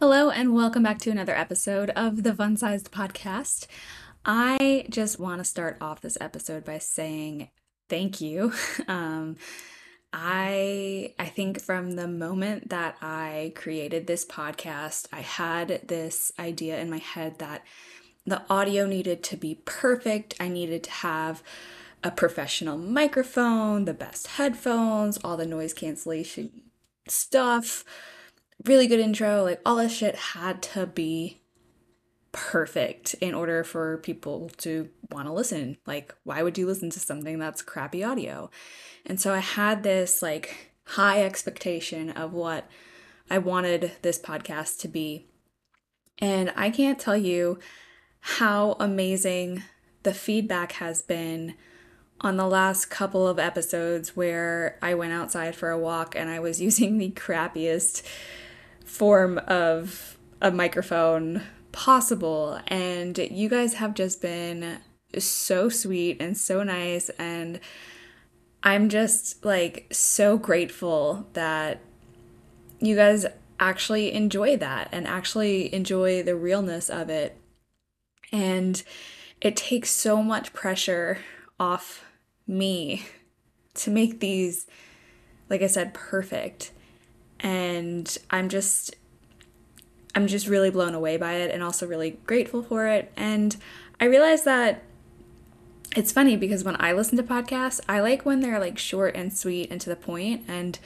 Hello, and welcome back to another episode of the Fun Sized Podcast. I just want to start off this episode by saying thank you. Um, I I think from the moment that I created this podcast, I had this idea in my head that the audio needed to be perfect. I needed to have a professional microphone, the best headphones, all the noise cancellation stuff, really good intro, like all this shit had to be perfect in order for people to want to listen. Like, why would you listen to something that's crappy audio? And so I had this like high expectation of what I wanted this podcast to be. And I can't tell you how amazing the feedback has been on the last couple of episodes where I went outside for a walk and I was using the crappiest form of a microphone possible. And you guys have just been so sweet and so nice. And I'm just like so grateful that you guys actually enjoy that and actually enjoy the realness of it. And it takes so much pressure off me to make these, like I said, perfect. And I'm just I'm just really blown away by it and also really grateful for it. And I realized that it's funny because when I listen to podcasts, I like when they're like short and sweet and to the point. And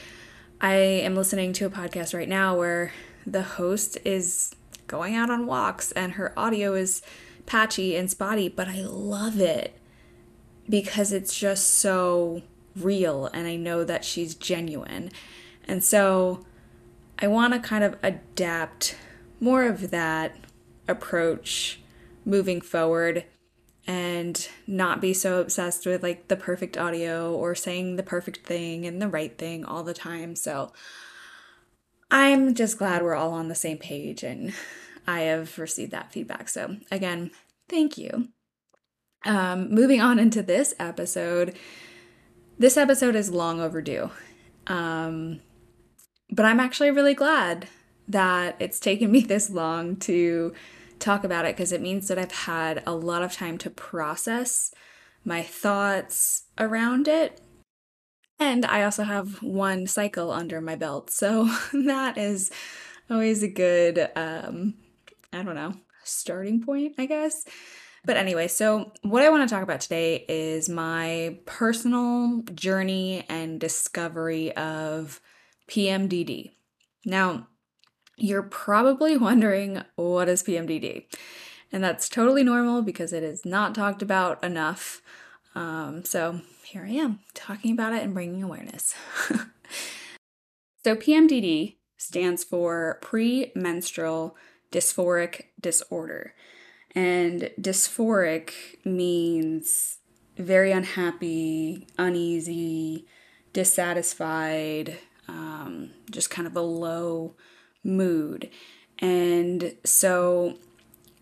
I am listening to a podcast right now where the host is going out on walks and her audio is patchy and spotty, but I love it because it's just so real and I know that she's genuine. And so I want to kind of adapt more of that approach moving forward and not be so obsessed with like the perfect audio or saying the perfect thing and the right thing all the time. So I'm just glad we're all on the same page and I have received that feedback. So again, thank you. Um, moving on into this episode, this episode is long overdue. Um, but I'm actually really glad that it's taken me this long to talk about it because it means that I've had a lot of time to process my thoughts around it. And I also have one cycle under my belt. So that is always a good, um, I don't know, starting point, I guess. But anyway, so what I want to talk about today is my personal journey and discovery of PMDD. Now, you're probably wondering what is PMDD? And that's totally normal because it is not talked about enough. Um, so here I am talking about it and bringing awareness. so, PMDD stands for premenstrual dysphoric disorder. And dysphoric means very unhappy, uneasy, dissatisfied, um, just kind of a low mood. And so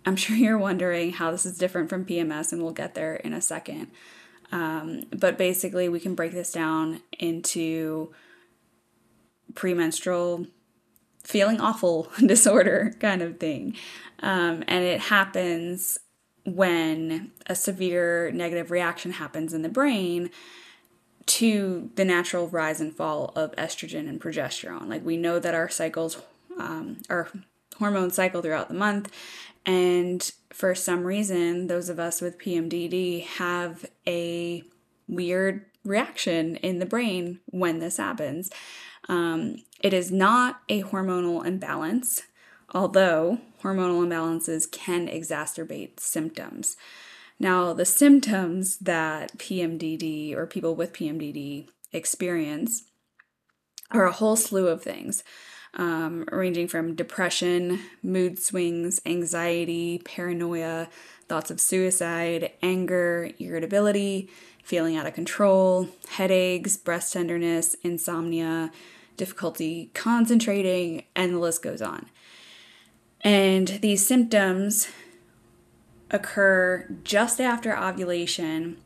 I'm sure you're wondering how this is different from PMS, and we'll get there in a second. Um, but basically, we can break this down into premenstrual feeling awful disorder kind of thing. Um, and it happens when a severe negative reaction happens in the brain to the natural rise and fall of estrogen and progesterone. Like we know that our cycles um, our hormone cycle throughout the month. And for some reason, those of us with PMDD have a weird reaction in the brain when this happens. Um, it is not a hormonal imbalance, although hormonal imbalances can exacerbate symptoms. Now, the symptoms that PMDD or people with PMDD experience are a whole slew of things um, ranging from depression, mood swings, anxiety, paranoia, thoughts of suicide, anger, irritability, feeling out of control, headaches, breast tenderness, insomnia, difficulty concentrating, and the list goes on. And these symptoms occur just after ovulation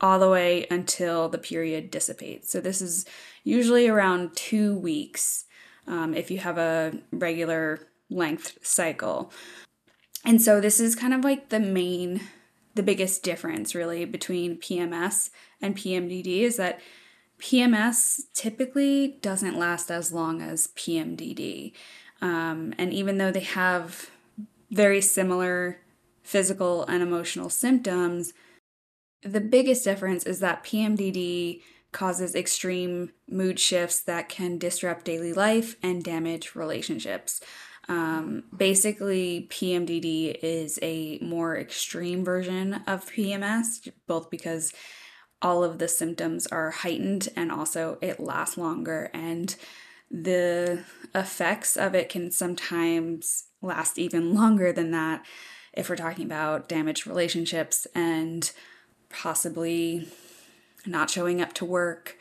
all the way until the period dissipates. So, this is usually around two weeks um, if you have a regular length cycle. And so this is kind of like the main the biggest difference really between PMS and PMDD is that PMS typically doesn't last as long as PMDD. Um, and even though they have very similar physical and emotional symptoms, the biggest difference is that PMDD causes extreme mood shifts that can disrupt daily life and damage relationships. Um, basically, PMDD is a more extreme version of PMS, both because all of the symptoms are heightened and also it lasts longer, and the effects of it can sometimes last even longer than that if we're talking about damaged relationships and possibly not showing up to work.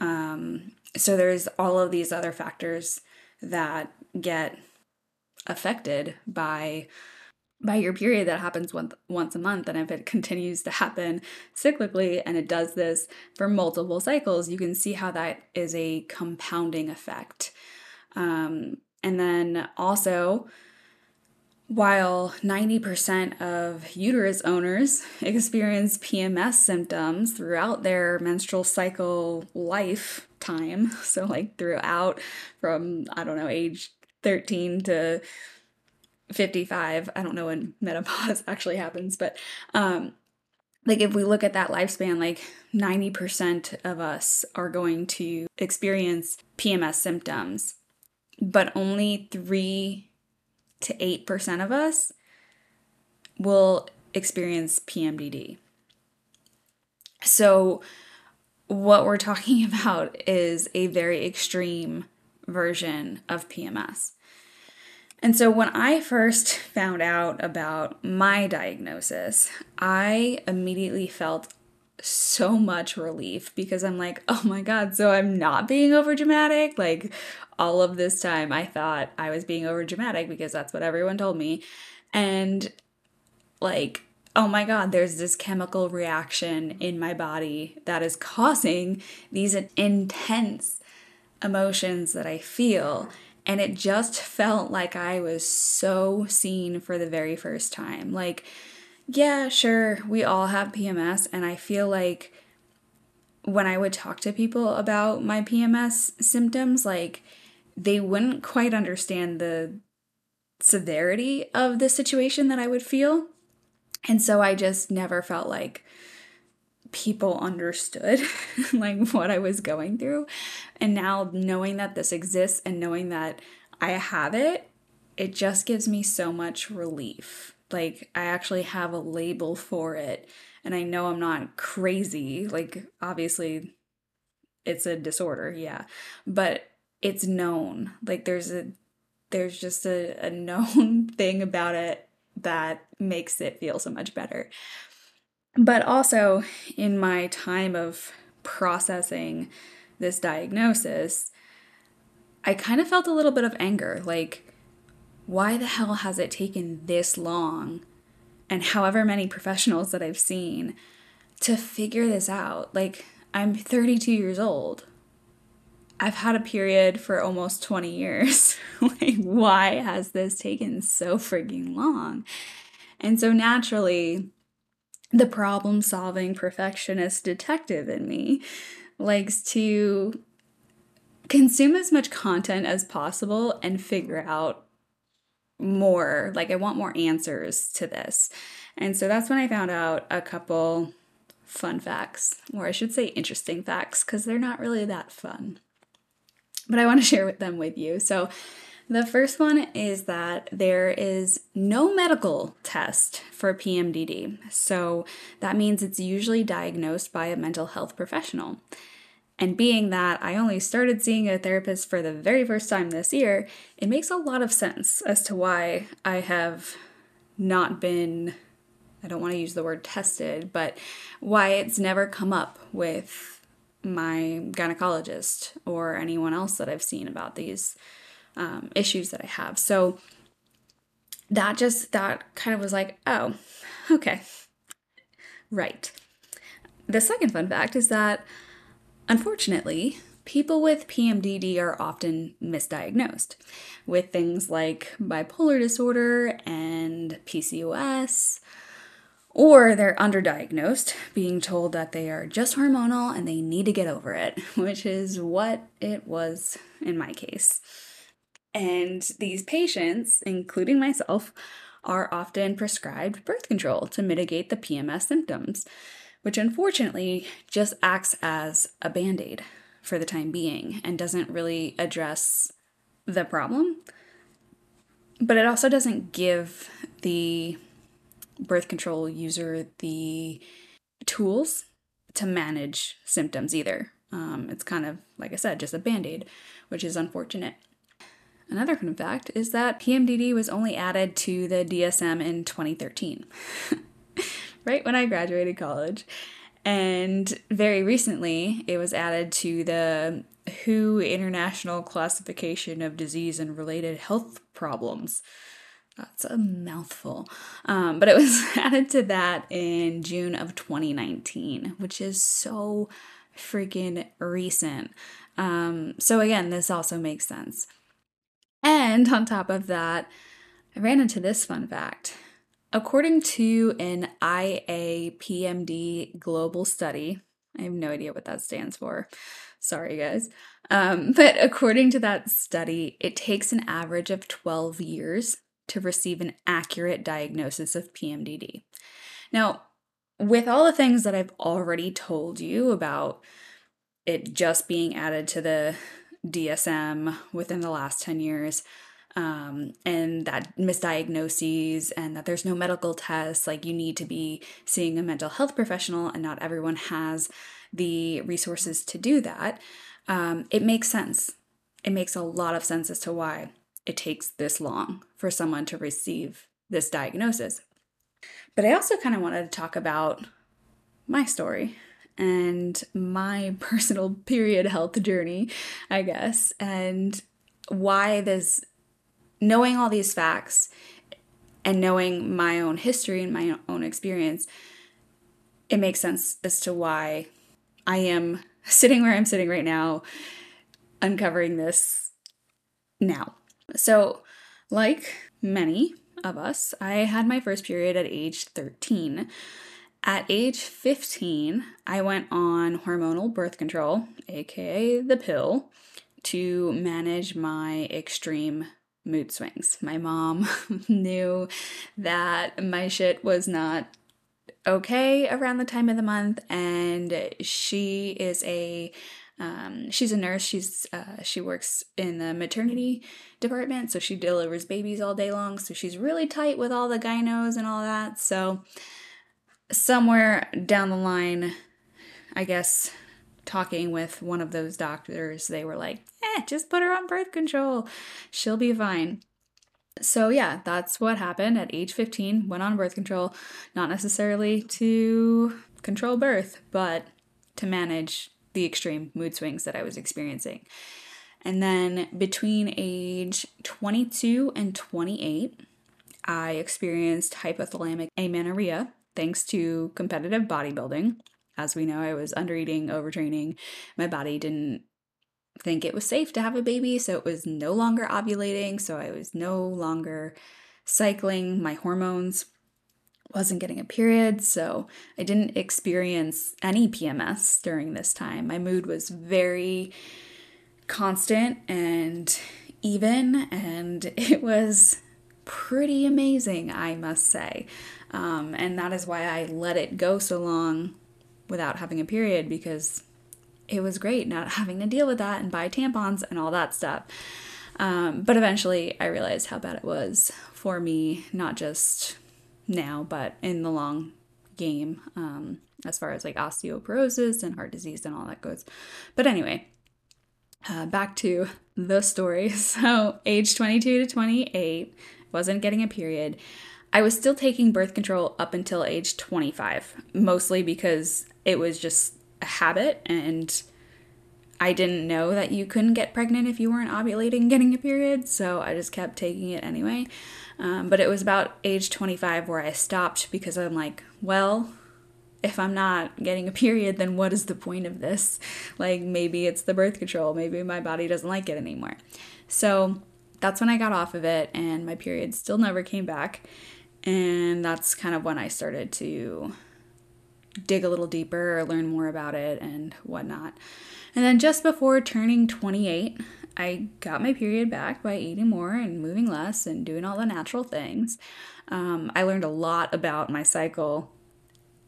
Um, so there's all of these other factors that get affected by by your period that happens once once a month and if it continues to happen cyclically and it does this for multiple cycles you can see how that is a compounding effect um, and then also while 90% of uterus owners experience PMS symptoms throughout their menstrual cycle lifetime, so like throughout from, I don't know, age 13 to 55, I don't know when menopause actually happens, but um, like if we look at that lifespan, like 90% of us are going to experience PMS symptoms, but only 3 to 8% of us will experience PMDD. So, what we're talking about is a very extreme version of PMS. And so, when I first found out about my diagnosis, I immediately felt so much relief because I'm like, oh my God, so I'm not being over dramatic. Like, all of this time I thought I was being over dramatic because that's what everyone told me. And like, oh my God, there's this chemical reaction in my body that is causing these intense emotions that I feel. And it just felt like I was so seen for the very first time. Like, yeah, sure, we all have PMS, and I feel like when I would talk to people about my PMS symptoms, like they wouldn't quite understand the severity of the situation that I would feel. And so I just never felt like people understood like what I was going through. And now knowing that this exists and knowing that I have it, it just gives me so much relief. Like I actually have a label for it and I know I'm not crazy. Like obviously it's a disorder, yeah. But it's known. Like there's a there's just a, a known thing about it that makes it feel so much better. But also in my time of processing this diagnosis, I kind of felt a little bit of anger. Like, why the hell has it taken this long? And however many professionals that I've seen to figure this out. Like, I'm 32 years old. I've had a period for almost 20 years. like, why has this taken so freaking long? And so naturally, the problem solving perfectionist detective in me likes to consume as much content as possible and figure out more. Like, I want more answers to this. And so that's when I found out a couple fun facts, or I should say interesting facts, because they're not really that fun but I want to share with them with you. So, the first one is that there is no medical test for PMDD. So, that means it's usually diagnosed by a mental health professional. And being that I only started seeing a therapist for the very first time this year, it makes a lot of sense as to why I have not been, I don't want to use the word tested, but why it's never come up with my gynecologist or anyone else that I've seen about these um, issues that I have. So that just, that kind of was like, oh, okay, right. The second fun fact is that unfortunately, people with PMDD are often misdiagnosed with things like bipolar disorder and PCOS, or they're underdiagnosed, being told that they are just hormonal and they need to get over it, which is what it was in my case. And these patients, including myself, are often prescribed birth control to mitigate the PMS symptoms, which unfortunately just acts as a band aid for the time being and doesn't really address the problem. But it also doesn't give the birth control user the tools to manage symptoms either. Um, it's kind of, like I said, just a band aid, which is unfortunate. Another fun fact is that PMDD was only added to the DSM in 2013, right when I graduated college. And very recently, it was added to the WHO International Classification of Disease and Related Health Problems. That's a mouthful. Um, but it was added to that in June of 2019, which is so freaking recent. Um, so, again, this also makes sense. And on top of that, I ran into this fun fact. According to an IAPMD global study, I have no idea what that stands for. Sorry, guys. Um, but according to that study, it takes an average of 12 years to receive an accurate diagnosis of PMDD. Now, with all the things that I've already told you about it just being added to the DSM within the last 10 years, um, and that misdiagnoses and that there's no medical tests, like you need to be seeing a mental health professional, and not everyone has the resources to do that, um, it makes sense. It makes a lot of sense as to why it takes this long for someone to receive this diagnosis. But I also kind of wanted to talk about my story and my personal period health journey, I guess, and why this knowing all these facts and knowing my own history and my own experience, it makes sense as to why I am sitting where I'm sitting right now, uncovering this now. So, like many of us, I had my first period at age 13. At age 15, I went on hormonal birth control, aka the pill, to manage my extreme mood swings. My mom knew that my shit was not okay around the time of the month, and she is a um, she's a nurse. She's uh, she works in the maternity department, so she delivers babies all day long. So she's really tight with all the gynos and all that. So somewhere down the line, I guess talking with one of those doctors, they were like, "Eh, just put her on birth control. She'll be fine." So yeah, that's what happened at age 15. Went on birth control, not necessarily to control birth, but to manage the extreme mood swings that I was experiencing. And then between age 22 and 28, I experienced hypothalamic amenorrhea thanks to competitive bodybuilding. As we know, I was undereating, overtraining. My body didn't think it was safe to have a baby, so it was no longer ovulating, so I was no longer cycling my hormones wasn't getting a period, so I didn't experience any PMS during this time. My mood was very constant and even, and it was pretty amazing, I must say. Um, and that is why I let it go so long without having a period because it was great not having to deal with that and buy tampons and all that stuff. Um, but eventually I realized how bad it was for me, not just now, but in the long game, um, as far as like osteoporosis and heart disease and all that goes. But anyway, uh, back to the story. So, age 22 to 28, wasn't getting a period. I was still taking birth control up until age 25, mostly because it was just a habit and I didn't know that you couldn't get pregnant if you weren't ovulating getting a period, so I just kept taking it anyway. Um, but it was about age 25 where I stopped because I'm like, well, if I'm not getting a period, then what is the point of this? Like maybe it's the birth control, maybe my body doesn't like it anymore. So that's when I got off of it, and my period still never came back. And that's kind of when I started to dig a little deeper, or learn more about it, and whatnot. And then just before turning 28, I got my period back by eating more and moving less and doing all the natural things. Um, I learned a lot about my cycle,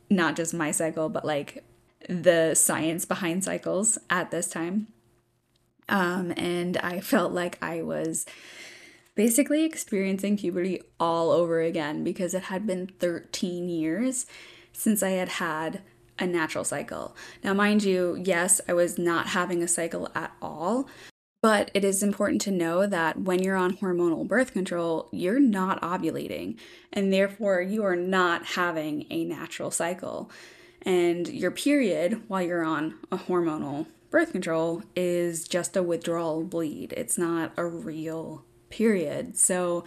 not just my cycle, but like the science behind cycles at this time. Um, and I felt like I was basically experiencing puberty all over again because it had been 13 years since I had had a natural cycle. Now, mind you, yes, I was not having a cycle at all, but it is important to know that when you're on hormonal birth control, you're not ovulating, and therefore you are not having a natural cycle. And your period, while you're on a hormonal birth control, is just a withdrawal bleed. It's not a real period. So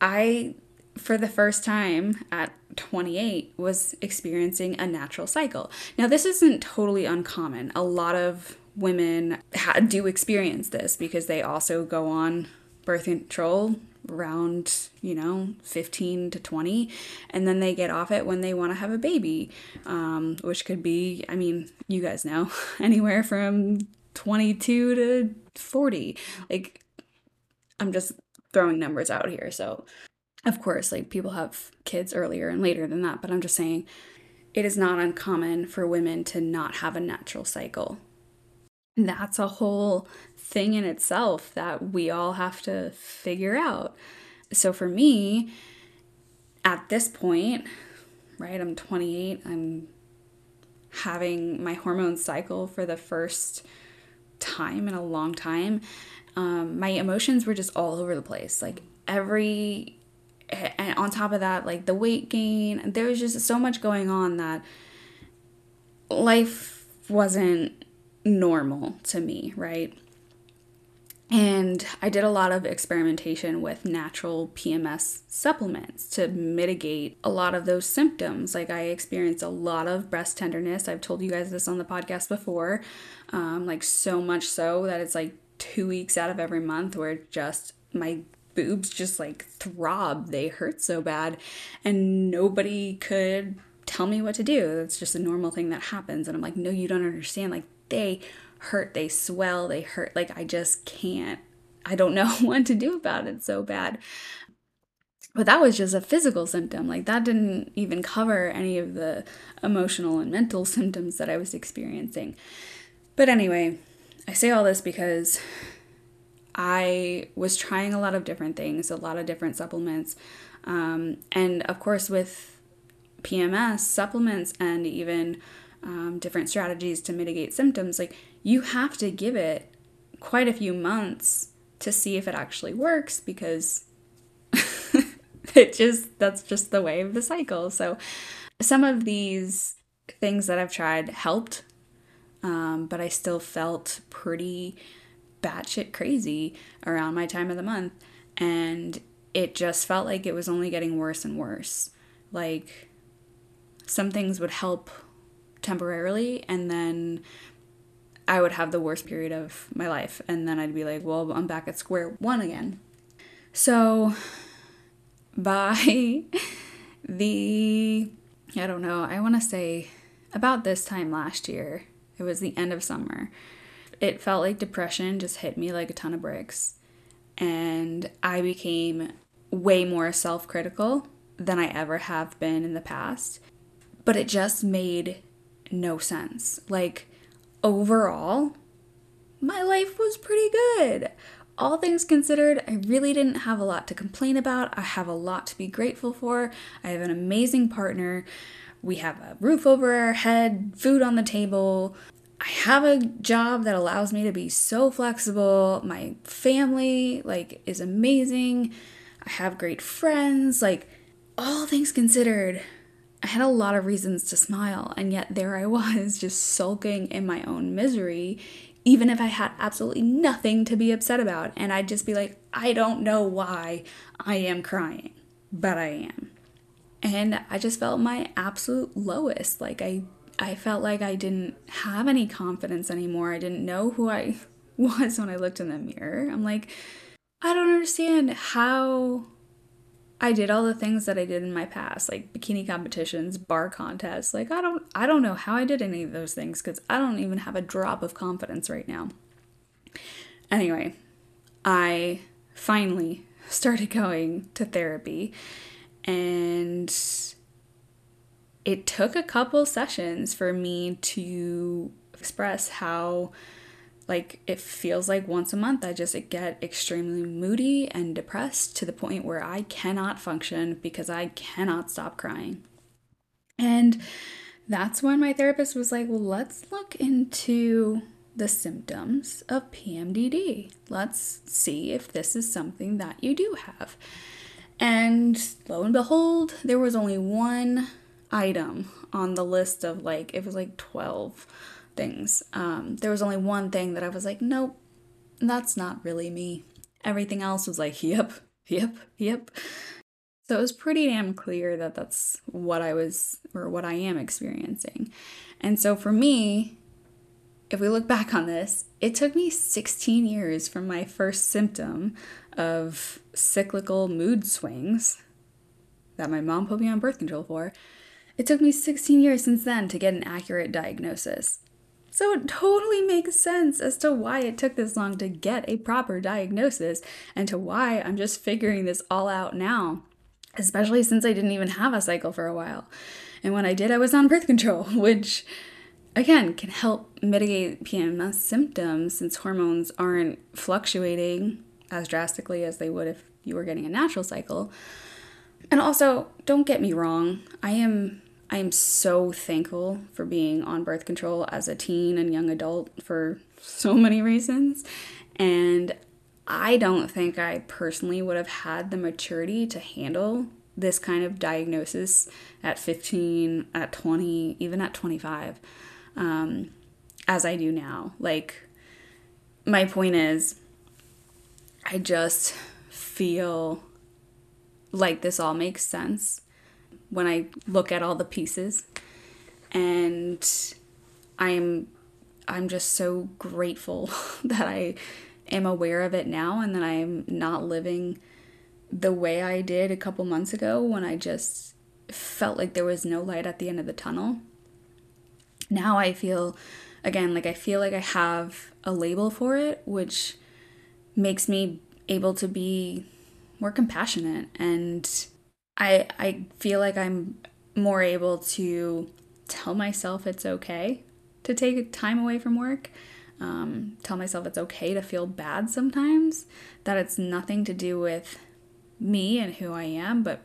I for the first time at 28 was experiencing a natural cycle. Now this isn't totally uncommon. A lot of women ha- do experience this because they also go on birth control around you know 15 to 20 and then they get off it when they want to have a baby um, which could be i mean you guys know anywhere from 22 to 40 like i'm just throwing numbers out here so of course, like people have kids earlier and later than that, but I'm just saying it is not uncommon for women to not have a natural cycle. And that's a whole thing in itself that we all have to figure out. So for me, at this point, right, I'm 28, I'm having my hormone cycle for the first time in a long time. Um, my emotions were just all over the place. Like every and on top of that, like the weight gain, there was just so much going on that life wasn't normal to me, right? And I did a lot of experimentation with natural PMS supplements to mitigate a lot of those symptoms. Like, I experienced a lot of breast tenderness. I've told you guys this on the podcast before, um, like, so much so that it's like two weeks out of every month where just my boobs just like throb. They hurt so bad. And nobody could tell me what to do. That's just a normal thing that happens. And I'm like, no, you don't understand. Like, they hurt, they swell, they hurt. Like, I just can't, I don't know what to do about it so bad. But that was just a physical symptom. Like, that didn't even cover any of the emotional and mental symptoms that I was experiencing. But anyway, I say all this because I was trying a lot of different things, a lot of different supplements. Um, and of course, with PMS, supplements and even um, different strategies to mitigate symptoms, like you have to give it quite a few months to see if it actually works because it just, that's just the way of the cycle. So some of these things that I've tried helped, um, but I still felt pretty batshit crazy around my time of the month. And it just felt like it was only getting worse and worse. Like some things would help temporarily, and then I would have the worst period of my life. And then I'd be like, well, I'm back at square one again. So by the, I don't know, I want to say about this time last year, it was the end of summer it felt like depression just hit me like a ton of bricks. And I became way more self critical than I ever have been in the past. But it just made no sense. Like, overall, my life was pretty good. All things considered, I really didn't have a lot to complain about. I have a lot to be grateful for. I have an amazing partner. We have a roof over our head, food on the table. I have a job that allows me to be so flexible. My family like is amazing. I have great friends. Like all things considered, I had a lot of reasons to smile, and yet there I was just sulking in my own misery, even if I had absolutely nothing to be upset about. And I'd just be like, I don't know why I am crying, but I am. and I just felt my absolute lowest. Like I I felt like I didn't have any confidence anymore. I didn't know who I was when I looked in the mirror. I'm like, I don't understand how I did all the things that I did in my past, like bikini competitions, bar contests. Like I don't I don't know how I did any of those things cuz I don't even have a drop of confidence right now. Anyway, I finally started going to therapy and it took a couple sessions for me to express how like it feels like once a month I just get extremely moody and depressed to the point where I cannot function because I cannot stop crying. And that's when my therapist was like, "Well, let's look into the symptoms of PMDD. Let's see if this is something that you do have." And lo and behold, there was only one item on the list of like, it was like 12 things. Um, there was only one thing that I was like, nope, that's not really me. Everything else was like, yep, yep, yep. So it was pretty damn clear that that's what I was or what I am experiencing. And so for me, if we look back on this, it took me 16 years from my first symptom of cyclical mood swings that my mom put me on birth control for. It took me 16 years since then to get an accurate diagnosis. So it totally makes sense as to why it took this long to get a proper diagnosis and to why I'm just figuring this all out now, especially since I didn't even have a cycle for a while. And when I did, I was on birth control, which again can help mitigate PMS symptoms since hormones aren't fluctuating as drastically as they would if you were getting a natural cycle. And also, don't get me wrong, I am I am so thankful for being on birth control as a teen and young adult for so many reasons. And I don't think I personally would have had the maturity to handle this kind of diagnosis at 15, at 20, even at 25, um, as I do now. Like, my point is, I just feel like this all makes sense when I look at all the pieces. And I'm I'm just so grateful that I am aware of it now and that I'm not living the way I did a couple months ago when I just felt like there was no light at the end of the tunnel. Now I feel again like I feel like I have a label for it which makes me able to be more compassionate and I I feel like I'm more able to tell myself it's okay to take time away from work. Um, tell myself it's okay to feel bad sometimes. That it's nothing to do with me and who I am, but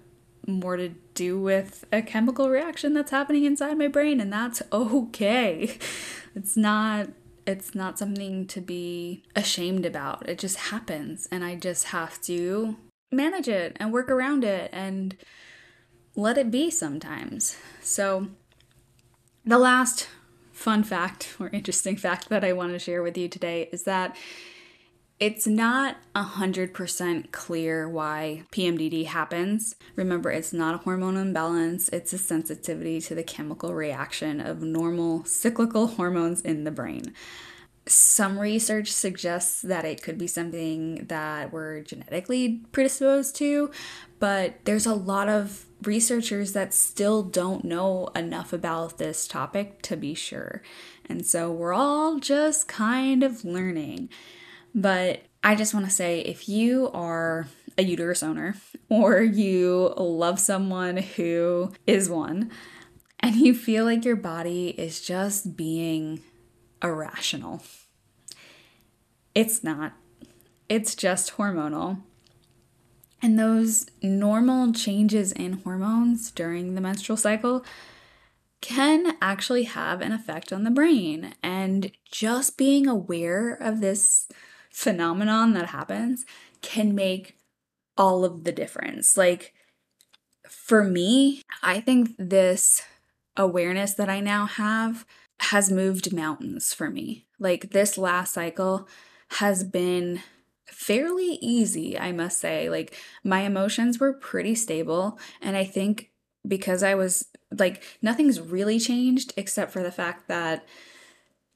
more to do with a chemical reaction that's happening inside my brain, and that's okay. It's not it's not something to be ashamed about. It just happens, and I just have to manage it and work around it and let it be sometimes. So, the last fun fact or interesting fact that I want to share with you today is that it's not 100% clear why PMDD happens. Remember, it's not a hormone imbalance, it's a sensitivity to the chemical reaction of normal cyclical hormones in the brain. Some research suggests that it could be something that we're genetically predisposed to, but there's a lot of researchers that still don't know enough about this topic to be sure. And so we're all just kind of learning. But I just want to say if you are a uterus owner or you love someone who is one and you feel like your body is just being irrational. It's not, it's just hormonal. And those normal changes in hormones during the menstrual cycle can actually have an effect on the brain. And just being aware of this phenomenon that happens can make all of the difference. Like, for me, I think this awareness that I now have has moved mountains for me. Like this last cycle has been fairly easy, I must say. Like my emotions were pretty stable, and I think because I was like, nothing's really changed except for the fact that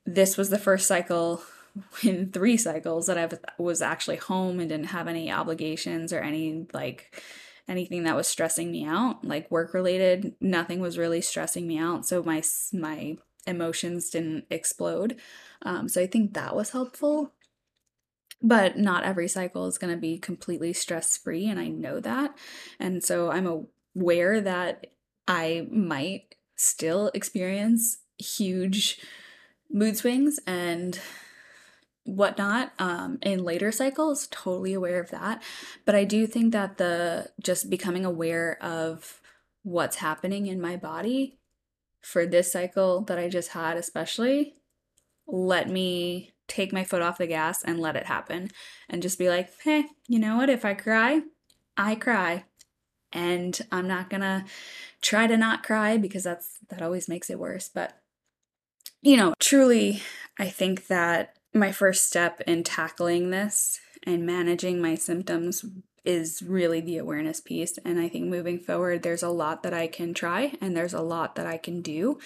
this was the first cycle in three cycles that I was actually home and didn't have any obligations or any like anything that was stressing me out, like work related. Nothing was really stressing me out, so my my emotions didn't explode. Um, so I think that was helpful. But not every cycle is going to be completely stress free, and I know that. And so I'm aware that I might still experience huge mood swings and whatnot um, in later cycles totally aware of that but i do think that the just becoming aware of what's happening in my body for this cycle that i just had especially let me take my foot off the gas and let it happen and just be like hey you know what? If i cry i cry. And i'm not gonna try to not cry because that's that always makes it worse. But you know truly i think that my first step in tackling this and managing my symptoms is really the awareness piece. And I think moving forward, there's a lot that I can try and there's a lot that I can do.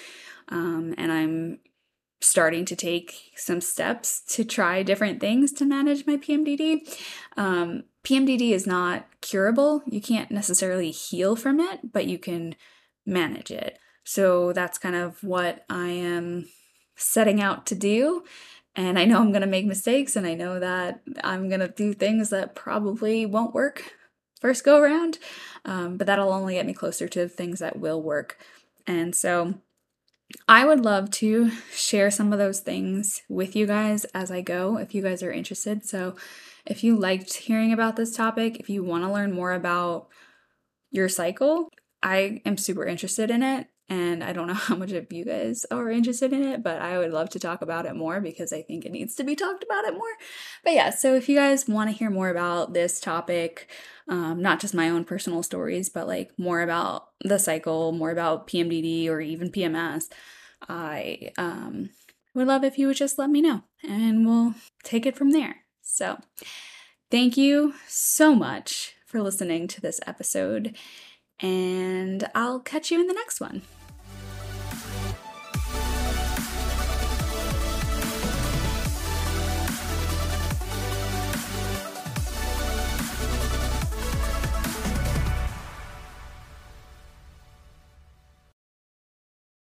Um, and I'm starting to take some steps to try different things to manage my PMDD. Um, PMDD is not curable. You can't necessarily heal from it, but you can manage it. So that's kind of what I am setting out to do. And I know I'm going to make mistakes, and I know that I'm going to do things that probably won't work first go around, um, but that'll only get me closer to things that will work. And so I would love to share some of those things with you guys as I go if you guys are interested. So if you liked hearing about this topic, if you want to learn more about your cycle, I am super interested in it. And I don't know how much of you guys are interested in it, but I would love to talk about it more because I think it needs to be talked about it more. But yeah, so if you guys want to hear more about this topic, um, not just my own personal stories, but like more about the cycle, more about PMDD or even PMS, I um, would love if you would just let me know and we'll take it from there. So, thank you so much for listening to this episode and I'll catch you in the next one.